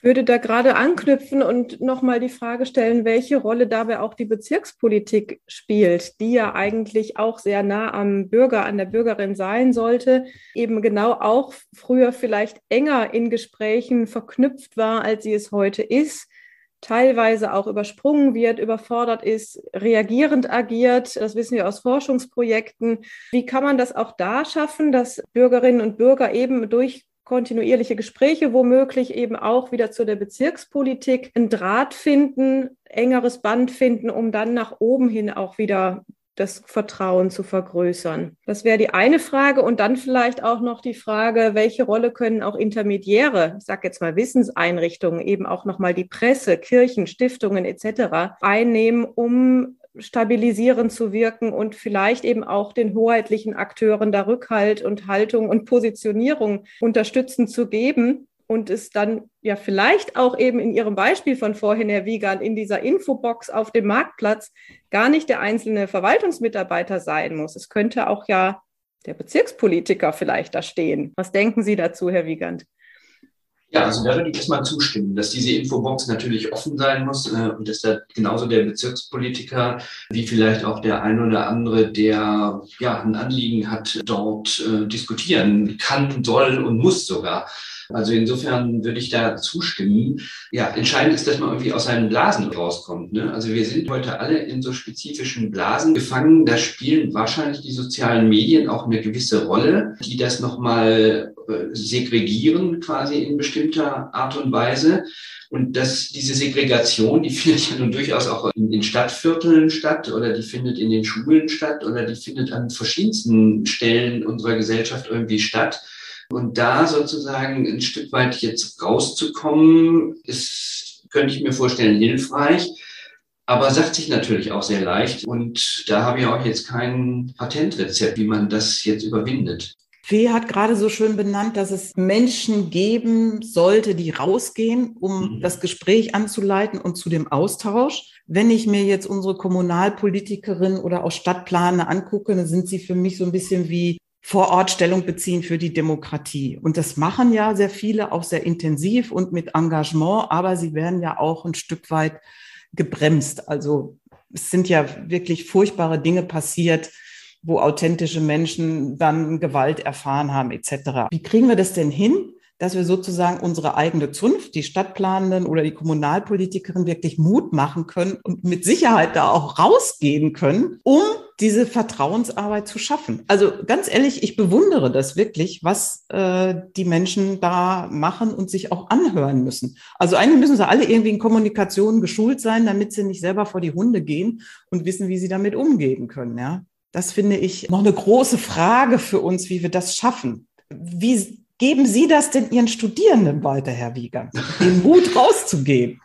Würde da gerade anknüpfen und nochmal die Frage stellen, welche Rolle dabei auch die Bezirkspolitik spielt, die ja eigentlich auch sehr nah am Bürger, an der Bürgerin sein sollte, eben genau auch früher vielleicht enger in Gesprächen verknüpft war, als sie es heute ist teilweise auch übersprungen wird, überfordert ist, reagierend agiert. Das wissen wir aus Forschungsprojekten. Wie kann man das auch da schaffen, dass Bürgerinnen und Bürger eben durch kontinuierliche Gespräche womöglich eben auch wieder zu der Bezirkspolitik einen Draht finden, engeres Band finden, um dann nach oben hin auch wieder das Vertrauen zu vergrößern. Das wäre die eine Frage. Und dann vielleicht auch noch die Frage, welche Rolle können auch Intermediäre, ich sage jetzt mal Wissenseinrichtungen, eben auch nochmal die Presse, Kirchen, Stiftungen etc. einnehmen, um stabilisierend zu wirken und vielleicht eben auch den hoheitlichen Akteuren da Rückhalt und Haltung und Positionierung unterstützend zu geben und es dann ja vielleicht auch eben in Ihrem Beispiel von vorhin, Herr Wiegand, in dieser Infobox auf dem Marktplatz gar nicht der einzelne Verwaltungsmitarbeiter sein muss. Es könnte auch ja der Bezirkspolitiker vielleicht da stehen. Was denken Sie dazu, Herr Wiegand? Ja, also da würde ich erstmal zustimmen, dass diese Infobox natürlich offen sein muss äh, und dass da genauso der Bezirkspolitiker wie vielleicht auch der ein oder andere, der ja ein Anliegen hat, dort äh, diskutieren kann, soll und muss sogar. Also insofern würde ich da zustimmen. Ja, entscheidend ist, dass man irgendwie aus seinen Blasen rauskommt. Ne? Also wir sind heute alle in so spezifischen Blasen gefangen. Da spielen wahrscheinlich die sozialen Medien auch eine gewisse Rolle, die das nochmal äh, segregieren quasi in bestimmter Art und Weise. Und dass diese Segregation, die findet ja nun durchaus auch in den Stadtvierteln statt oder die findet in den Schulen statt oder die findet an verschiedensten Stellen unserer Gesellschaft irgendwie statt. Und da sozusagen ein Stück weit jetzt rauszukommen, ist, könnte ich mir vorstellen, hilfreich. Aber sagt sich natürlich auch sehr leicht. Und da habe ich auch jetzt kein Patentrezept, wie man das jetzt überwindet. Fee hat gerade so schön benannt, dass es Menschen geben sollte, die rausgehen, um mhm. das Gespräch anzuleiten und zu dem Austausch. Wenn ich mir jetzt unsere Kommunalpolitikerin oder auch Stadtplaner angucke, dann sind sie für mich so ein bisschen wie vor Ort Stellung beziehen für die Demokratie. Und das machen ja sehr viele auch sehr intensiv und mit Engagement, aber sie werden ja auch ein Stück weit gebremst. Also es sind ja wirklich furchtbare Dinge passiert, wo authentische Menschen dann Gewalt erfahren haben etc. Wie kriegen wir das denn hin, dass wir sozusagen unsere eigene Zunft, die Stadtplanenden oder die Kommunalpolitikerin wirklich Mut machen können und mit Sicherheit da auch rausgehen können, um diese Vertrauensarbeit zu schaffen. Also ganz ehrlich, ich bewundere das wirklich, was äh, die Menschen da machen und sich auch anhören müssen. Also eigentlich müssen sie alle irgendwie in Kommunikation geschult sein, damit sie nicht selber vor die Hunde gehen und wissen, wie sie damit umgehen können. Ja, das finde ich noch eine große Frage für uns, wie wir das schaffen. Wie geben Sie das denn Ihren Studierenden weiter, Herr Wieger, den Mut rauszugehen?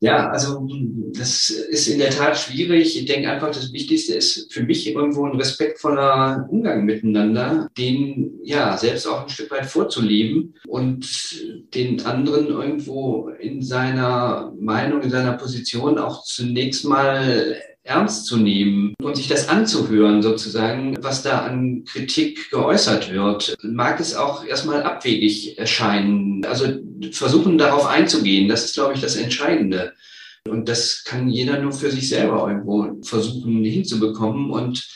Ja, also das ist in der Tat schwierig. Ich denke einfach, das Wichtigste ist für mich irgendwo ein respektvoller Umgang miteinander, den ja selbst auch ein Stück weit vorzuleben und den anderen irgendwo in seiner Meinung, in seiner Position auch zunächst mal ernst zu nehmen und sich das anzuhören, sozusagen, was da an Kritik geäußert wird. Mag es auch erstmal abwegig erscheinen. Also versuchen darauf einzugehen, das ist, glaube ich, das Entscheidende. Und das kann jeder nur für sich selber irgendwo versuchen hinzubekommen und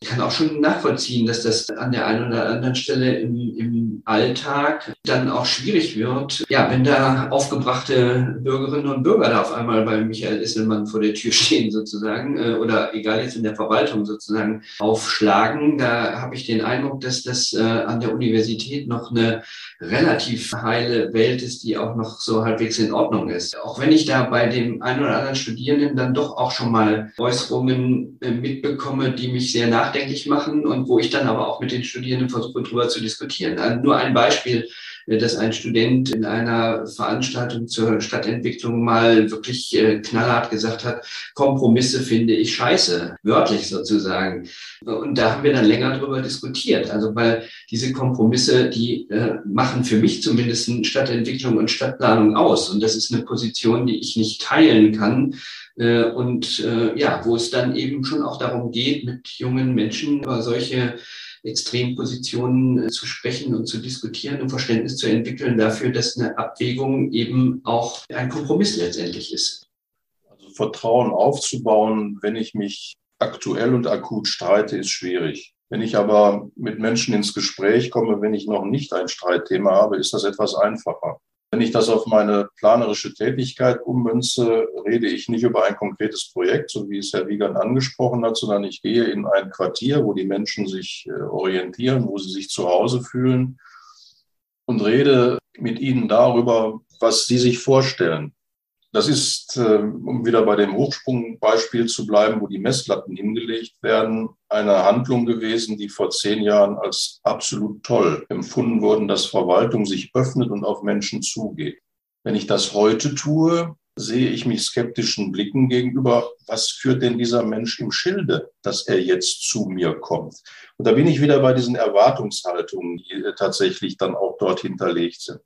ich kann auch schon nachvollziehen, dass das an der einen oder anderen Stelle im, im Alltag dann auch schwierig wird. Ja, wenn da aufgebrachte Bürgerinnen und Bürger da auf einmal bei Michael Isselmann vor der Tür stehen sozusagen äh, oder egal jetzt in der Verwaltung sozusagen aufschlagen, da habe ich den Eindruck, dass das äh, an der Universität noch eine relativ heile Welt ist, die auch noch so halbwegs in Ordnung ist. Auch wenn ich da bei dem einen oder anderen Studierenden dann doch auch schon mal Äußerungen äh, mitbekomme, die mich sehr nach nachdenklich machen und wo ich dann aber auch mit den Studierenden versuche, darüber zu diskutieren. Also nur ein Beispiel, äh, dass ein Student in einer Veranstaltung zur Stadtentwicklung mal wirklich äh, knallhart gesagt hat, Kompromisse finde ich scheiße, wörtlich sozusagen. Und da haben wir dann länger darüber diskutiert. Also weil diese Kompromisse, die äh, machen für mich zumindest Stadtentwicklung und Stadtplanung aus. Und das ist eine Position, die ich nicht teilen kann, und äh, ja, wo es dann eben schon auch darum geht, mit jungen Menschen über solche Extrempositionen äh, zu sprechen und zu diskutieren und Verständnis zu entwickeln dafür, dass eine Abwägung eben auch ein Kompromiss letztendlich ist. Also Vertrauen aufzubauen, wenn ich mich aktuell und akut streite, ist schwierig. Wenn ich aber mit Menschen ins Gespräch komme, wenn ich noch nicht ein Streitthema habe, ist das etwas einfacher. Wenn ich das auf meine planerische Tätigkeit ummünze, rede ich nicht über ein konkretes Projekt, so wie es Herr Wiegand angesprochen hat, sondern ich gehe in ein Quartier, wo die Menschen sich äh, orientieren, wo sie sich zu Hause fühlen und rede mit ihnen darüber, was sie sich vorstellen. Das ist, ähm, um wieder bei dem Hochsprungbeispiel zu bleiben, wo die Messlatten hingelegt werden, eine Handlung gewesen, die vor zehn Jahren als absolut toll empfunden wurde, dass Verwaltung sich öffnet und auf Menschen zugeht. Wenn ich das heute tue, sehe ich mich skeptischen Blicken gegenüber, was führt denn dieser Mensch im Schilde, dass er jetzt zu mir kommt? Und da bin ich wieder bei diesen Erwartungshaltungen, die tatsächlich dann auch dort hinterlegt sind.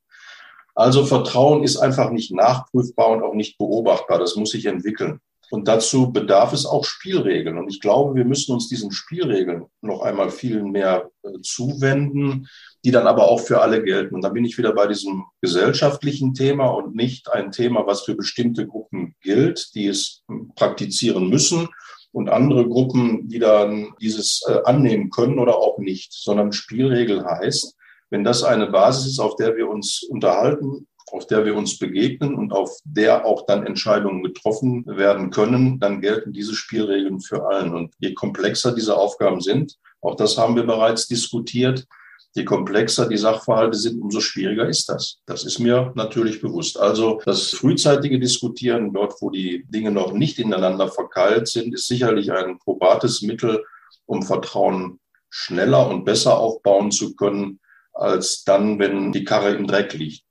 Also Vertrauen ist einfach nicht nachprüfbar und auch nicht beobachtbar. Das muss sich entwickeln. Und dazu bedarf es auch Spielregeln. Und ich glaube, wir müssen uns diesen Spielregeln noch einmal viel mehr äh, zuwenden, die dann aber auch für alle gelten. Und da bin ich wieder bei diesem gesellschaftlichen Thema und nicht ein Thema, was für bestimmte Gruppen gilt, die es hm, praktizieren müssen und andere Gruppen, die dann dieses äh, annehmen können oder auch nicht, sondern Spielregel heißt, wenn das eine Basis ist, auf der wir uns unterhalten, auf der wir uns begegnen und auf der auch dann Entscheidungen getroffen werden können, dann gelten diese Spielregeln für allen. Und je komplexer diese Aufgaben sind, auch das haben wir bereits diskutiert, je komplexer die Sachverhalte sind, umso schwieriger ist das. Das ist mir natürlich bewusst. Also das frühzeitige Diskutieren, dort wo die Dinge noch nicht ineinander verkeilt sind, ist sicherlich ein probates Mittel, um Vertrauen schneller und besser aufbauen zu können, als dann, wenn die Karre im Dreck liegt.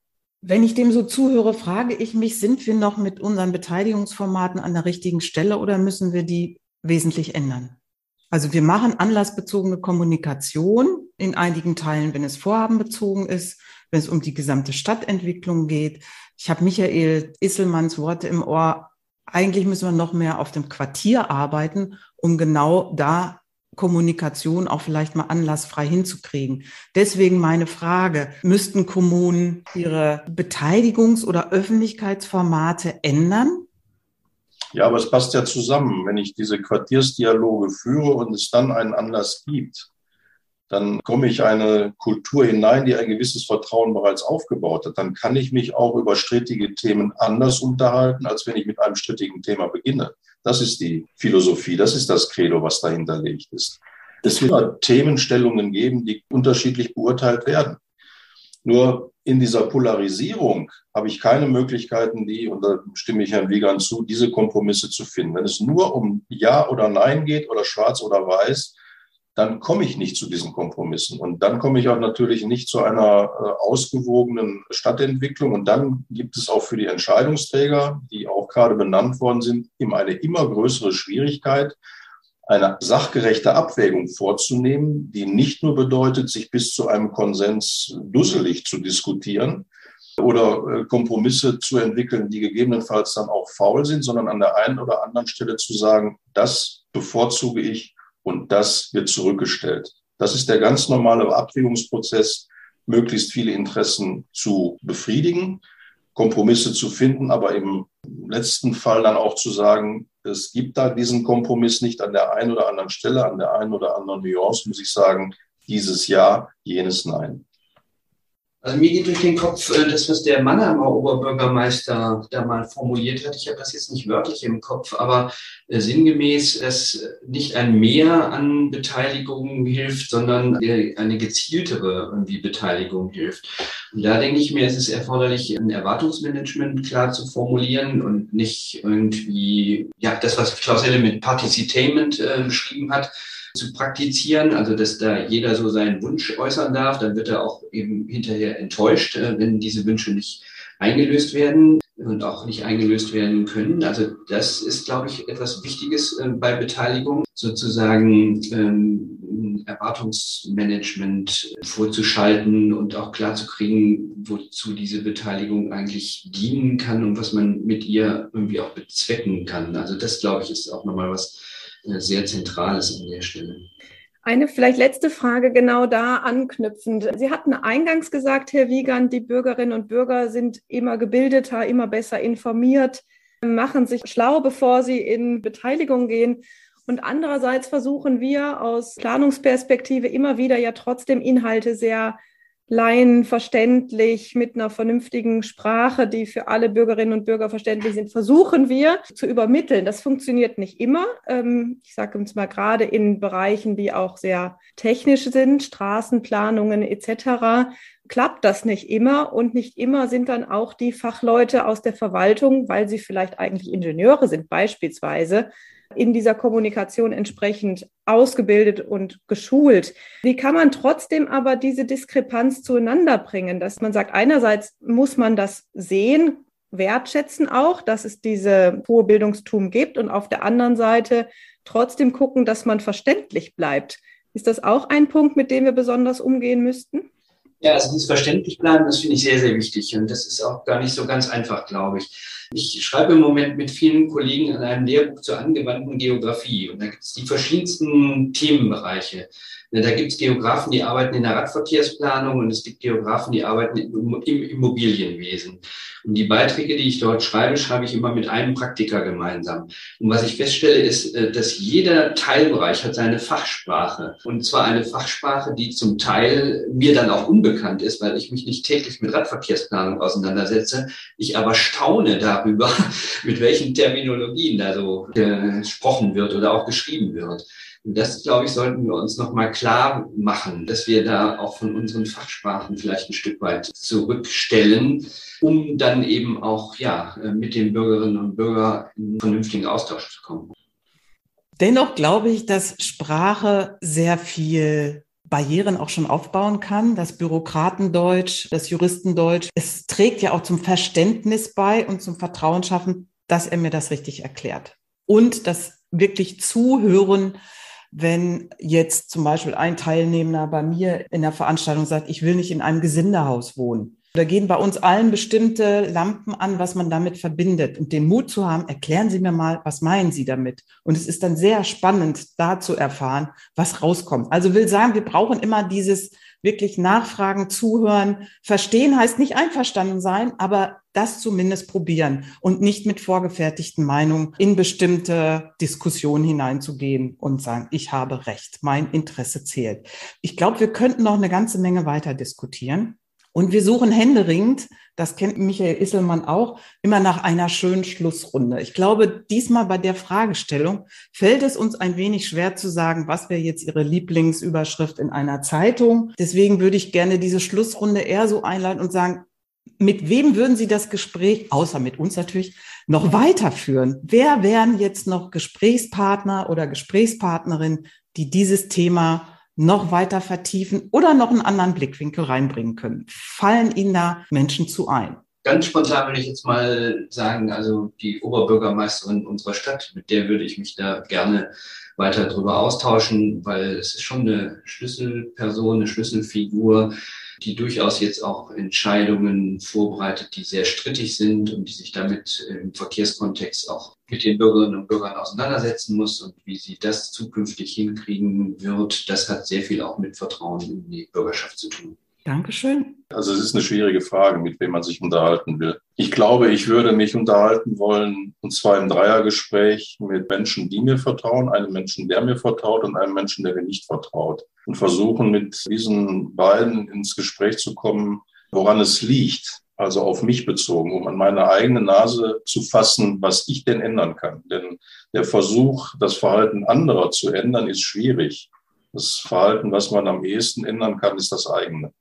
Wenn ich dem so zuhöre, frage ich mich, sind wir noch mit unseren Beteiligungsformaten an der richtigen Stelle oder müssen wir die wesentlich ändern? Also wir machen anlassbezogene Kommunikation in einigen Teilen, wenn es vorhabenbezogen ist, wenn es um die gesamte Stadtentwicklung geht. Ich habe Michael Isselmanns Worte im Ohr. Eigentlich müssen wir noch mehr auf dem Quartier arbeiten, um genau da Kommunikation auch vielleicht mal anlassfrei hinzukriegen. Deswegen meine Frage, müssten Kommunen ihre Beteiligungs- oder Öffentlichkeitsformate ändern? Ja, aber es passt ja zusammen. Wenn ich diese Quartiersdialoge führe und es dann einen Anlass gibt, dann komme ich eine Kultur hinein, die ein gewisses Vertrauen bereits aufgebaut hat. Dann kann ich mich auch über strittige Themen anders unterhalten, als wenn ich mit einem strittigen Thema beginne. Das ist die Philosophie, das ist das Credo, was dahinter liegt. Es wird Themenstellungen geben, die unterschiedlich beurteilt werden. Nur in dieser Polarisierung habe ich keine Möglichkeiten, die, und da stimme ich Herrn Wiegand zu, diese Kompromisse zu finden. Wenn es nur um Ja oder Nein geht oder Schwarz oder Weiß, dann komme ich nicht zu diesen Kompromissen. Und dann komme ich auch natürlich nicht zu einer äh, ausgewogenen Stadtentwicklung. Und dann gibt es auch für die Entscheidungsträger, die auch gerade benannt worden sind, immer eine immer größere Schwierigkeit, eine sachgerechte Abwägung vorzunehmen, die nicht nur bedeutet, sich bis zu einem Konsens dusselig zu diskutieren oder äh, Kompromisse zu entwickeln, die gegebenenfalls dann auch faul sind, sondern an der einen oder anderen Stelle zu sagen, das bevorzuge ich und das wird zurückgestellt. Das ist der ganz normale Abwägungsprozess, möglichst viele Interessen zu befriedigen, Kompromisse zu finden, aber im letzten Fall dann auch zu sagen, es gibt da diesen Kompromiss nicht an der einen oder anderen Stelle, an der einen oder anderen Nuance, muss ich sagen, dieses Ja, jenes Nein. Also mir geht durch den Kopf äh, das, was der Mannheimer Oberbürgermeister da mal formuliert hat. Ich habe das jetzt nicht wörtlich im Kopf, aber äh, sinngemäß, dass nicht ein Mehr an Beteiligung hilft, sondern eine gezieltere irgendwie Beteiligung hilft. Und da denke ich mir, es ist erforderlich, ein Erwartungsmanagement klar zu formulieren und nicht irgendwie, ja, das, was Klaus Helle mit Participament äh, beschrieben hat, zu praktizieren, also dass da jeder so seinen Wunsch äußern darf, dann wird er auch eben hinterher enttäuscht, äh, wenn diese Wünsche nicht eingelöst werden und auch nicht eingelöst werden können. Also das ist, glaube ich, etwas Wichtiges äh, bei Beteiligung, sozusagen ähm, Erwartungsmanagement vorzuschalten und auch klarzukriegen, wozu diese Beteiligung eigentlich dienen kann und was man mit ihr irgendwie auch bezwecken kann. Also das, glaube ich, ist auch nochmal was äh, sehr Zentrales an der Stelle. Eine vielleicht letzte Frage genau da anknüpfend. Sie hatten eingangs gesagt, Herr Wiegand, die Bürgerinnen und Bürger sind immer gebildeter, immer besser informiert, machen sich schlau, bevor sie in Beteiligung gehen. Und andererseits versuchen wir aus Planungsperspektive immer wieder ja trotzdem Inhalte sehr laienverständlich mit einer vernünftigen Sprache, die für alle Bürgerinnen und Bürger verständlich sind, versuchen wir zu übermitteln. Das funktioniert nicht immer. Ähm, ich sage uns mal gerade in Bereichen, die auch sehr technisch sind, Straßenplanungen etc., klappt das nicht immer und nicht immer sind dann auch die Fachleute aus der Verwaltung, weil sie vielleicht eigentlich Ingenieure sind beispielsweise, in dieser Kommunikation entsprechend ausgebildet und geschult. Wie kann man trotzdem aber diese Diskrepanz zueinander bringen, dass man sagt, einerseits muss man das sehen, wertschätzen auch, dass es diese hohe Bildungstum gibt und auf der anderen Seite trotzdem gucken, dass man verständlich bleibt. Ist das auch ein Punkt, mit dem wir besonders umgehen müssten? Ja, also dieses verständlich bleiben, das finde ich sehr, sehr wichtig. Und das ist auch gar nicht so ganz einfach, glaube ich. Ich schreibe im Moment mit vielen Kollegen an einem Lehrbuch zur angewandten Geografie. Und da gibt es die verschiedensten Themenbereiche. Ne, da gibt es Geografen, die arbeiten in der Radverkehrsplanung und es gibt Geografen, die arbeiten im Immobilienwesen. Und die Beiträge, die ich dort schreibe, schreibe ich immer mit einem Praktiker gemeinsam. Und was ich feststelle, ist, äh, dass jeder Teilbereich hat seine Fachsprache. Und zwar eine Fachsprache, die zum Teil mir dann auch unbekannt ist, weil ich mich nicht täglich mit Radverkehrsplanung auseinandersetze. Ich aber staune darüber, mit welchen Terminologien da so gesprochen wird oder auch geschrieben wird. Und das, glaube ich, sollten wir uns nochmal klar machen, dass wir da auch von unseren Fachsprachen vielleicht ein Stück weit zurückstellen, um dann eben auch ja, mit den Bürgerinnen und Bürgern in vernünftigen Austausch zu kommen. Dennoch glaube ich, dass Sprache sehr viel Barrieren auch schon aufbauen kann, das Bürokratendeutsch, das Juristendeutsch. Es trägt ja auch zum Verständnis bei und zum Vertrauen schaffen, dass er mir das richtig erklärt. Und das wirklich Zuhören wenn jetzt zum Beispiel ein Teilnehmer bei mir in der Veranstaltung sagt, ich will nicht in einem Gesindehaus wohnen. Da gehen bei uns allen bestimmte Lampen an, was man damit verbindet. Und den Mut zu haben, erklären Sie mir mal, was meinen Sie damit? Und es ist dann sehr spannend, da zu erfahren, was rauskommt. Also will sagen, wir brauchen immer dieses wirklich nachfragen, zuhören. Verstehen heißt nicht einverstanden sein, aber das zumindest probieren und nicht mit vorgefertigten Meinungen in bestimmte Diskussionen hineinzugehen und sagen, ich habe Recht, mein Interesse zählt. Ich glaube, wir könnten noch eine ganze Menge weiter diskutieren. Und wir suchen händeringend, das kennt Michael Isselmann auch, immer nach einer schönen Schlussrunde. Ich glaube, diesmal bei der Fragestellung fällt es uns ein wenig schwer zu sagen, was wäre jetzt Ihre Lieblingsüberschrift in einer Zeitung. Deswegen würde ich gerne diese Schlussrunde eher so einleiten und sagen, mit wem würden Sie das Gespräch, außer mit uns natürlich, noch weiterführen? Wer wären jetzt noch Gesprächspartner oder Gesprächspartnerin, die dieses Thema noch weiter vertiefen oder noch einen anderen Blickwinkel reinbringen können? Fallen Ihnen da Menschen zu ein? Ganz spontan würde ich jetzt mal sagen, also die Oberbürgermeisterin unserer Stadt, mit der würde ich mich da gerne weiter drüber austauschen, weil es ist schon eine Schlüsselperson, eine Schlüsselfigur, die durchaus jetzt auch Entscheidungen vorbereitet, die sehr strittig sind und die sich damit im Verkehrskontext auch mit den Bürgerinnen und Bürgern auseinandersetzen muss und wie sie das zukünftig hinkriegen wird, das hat sehr viel auch mit Vertrauen in die Bürgerschaft zu tun. Dankeschön. Also es ist eine schwierige Frage, mit wem man sich unterhalten will. Ich glaube, ich würde mich unterhalten wollen, und zwar im Dreiergespräch mit Menschen, die mir vertrauen, einem Menschen, der mir vertraut und einem Menschen, der mir nicht vertraut. Und versuchen, mit diesen beiden ins Gespräch zu kommen, woran es liegt, also auf mich bezogen, um an meine eigene Nase zu fassen, was ich denn ändern kann. Denn der Versuch, das Verhalten anderer zu ändern, ist schwierig. Das Verhalten, was man am ehesten ändern kann, ist das eigene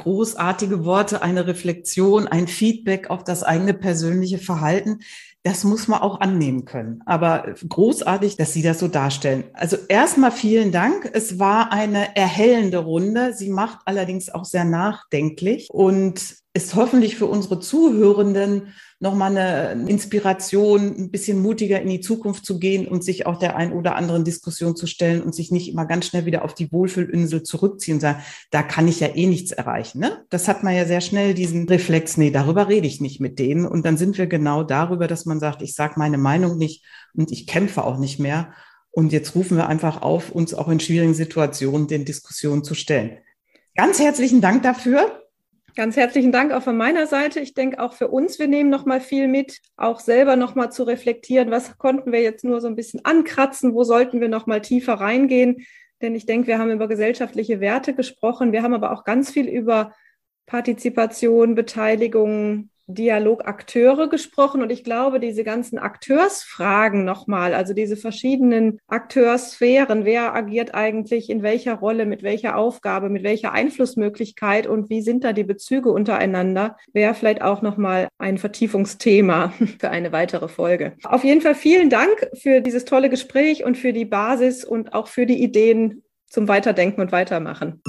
großartige Worte, eine Reflexion, ein Feedback auf das eigene persönliche Verhalten. Das muss man auch annehmen können. Aber großartig, dass Sie das so darstellen. Also erstmal vielen Dank. Es war eine erhellende Runde. Sie macht allerdings auch sehr nachdenklich und ist hoffentlich für unsere Zuhörenden nochmal eine Inspiration, ein bisschen mutiger in die Zukunft zu gehen und sich auch der ein oder anderen Diskussion zu stellen und sich nicht immer ganz schnell wieder auf die Wohlfühlinsel zurückziehen und sagen, da kann ich ja eh nichts erreichen. Ne? Das hat man ja sehr schnell diesen Reflex, nee, darüber rede ich nicht mit denen. Und dann sind wir genau darüber, dass man sagt, ich sage meine Meinung nicht und ich kämpfe auch nicht mehr. Und jetzt rufen wir einfach auf, uns auch in schwierigen Situationen den Diskussionen zu stellen. Ganz herzlichen Dank dafür. Ganz herzlichen Dank auch von meiner Seite. Ich denke auch für uns, wir nehmen noch mal viel mit, auch selber noch mal zu reflektieren, was konnten wir jetzt nur so ein bisschen ankratzen, wo sollten wir noch mal tiefer reingehen? Denn ich denke, wir haben über gesellschaftliche Werte gesprochen, wir haben aber auch ganz viel über Partizipation, Beteiligung, Dialogakteure gesprochen und ich glaube, diese ganzen Akteursfragen nochmal, also diese verschiedenen Akteursphären, wer agiert eigentlich in welcher Rolle, mit welcher Aufgabe, mit welcher Einflussmöglichkeit und wie sind da die Bezüge untereinander, wäre vielleicht auch nochmal ein Vertiefungsthema für eine weitere Folge. Auf jeden Fall vielen Dank für dieses tolle Gespräch und für die Basis und auch für die Ideen zum Weiterdenken und Weitermachen.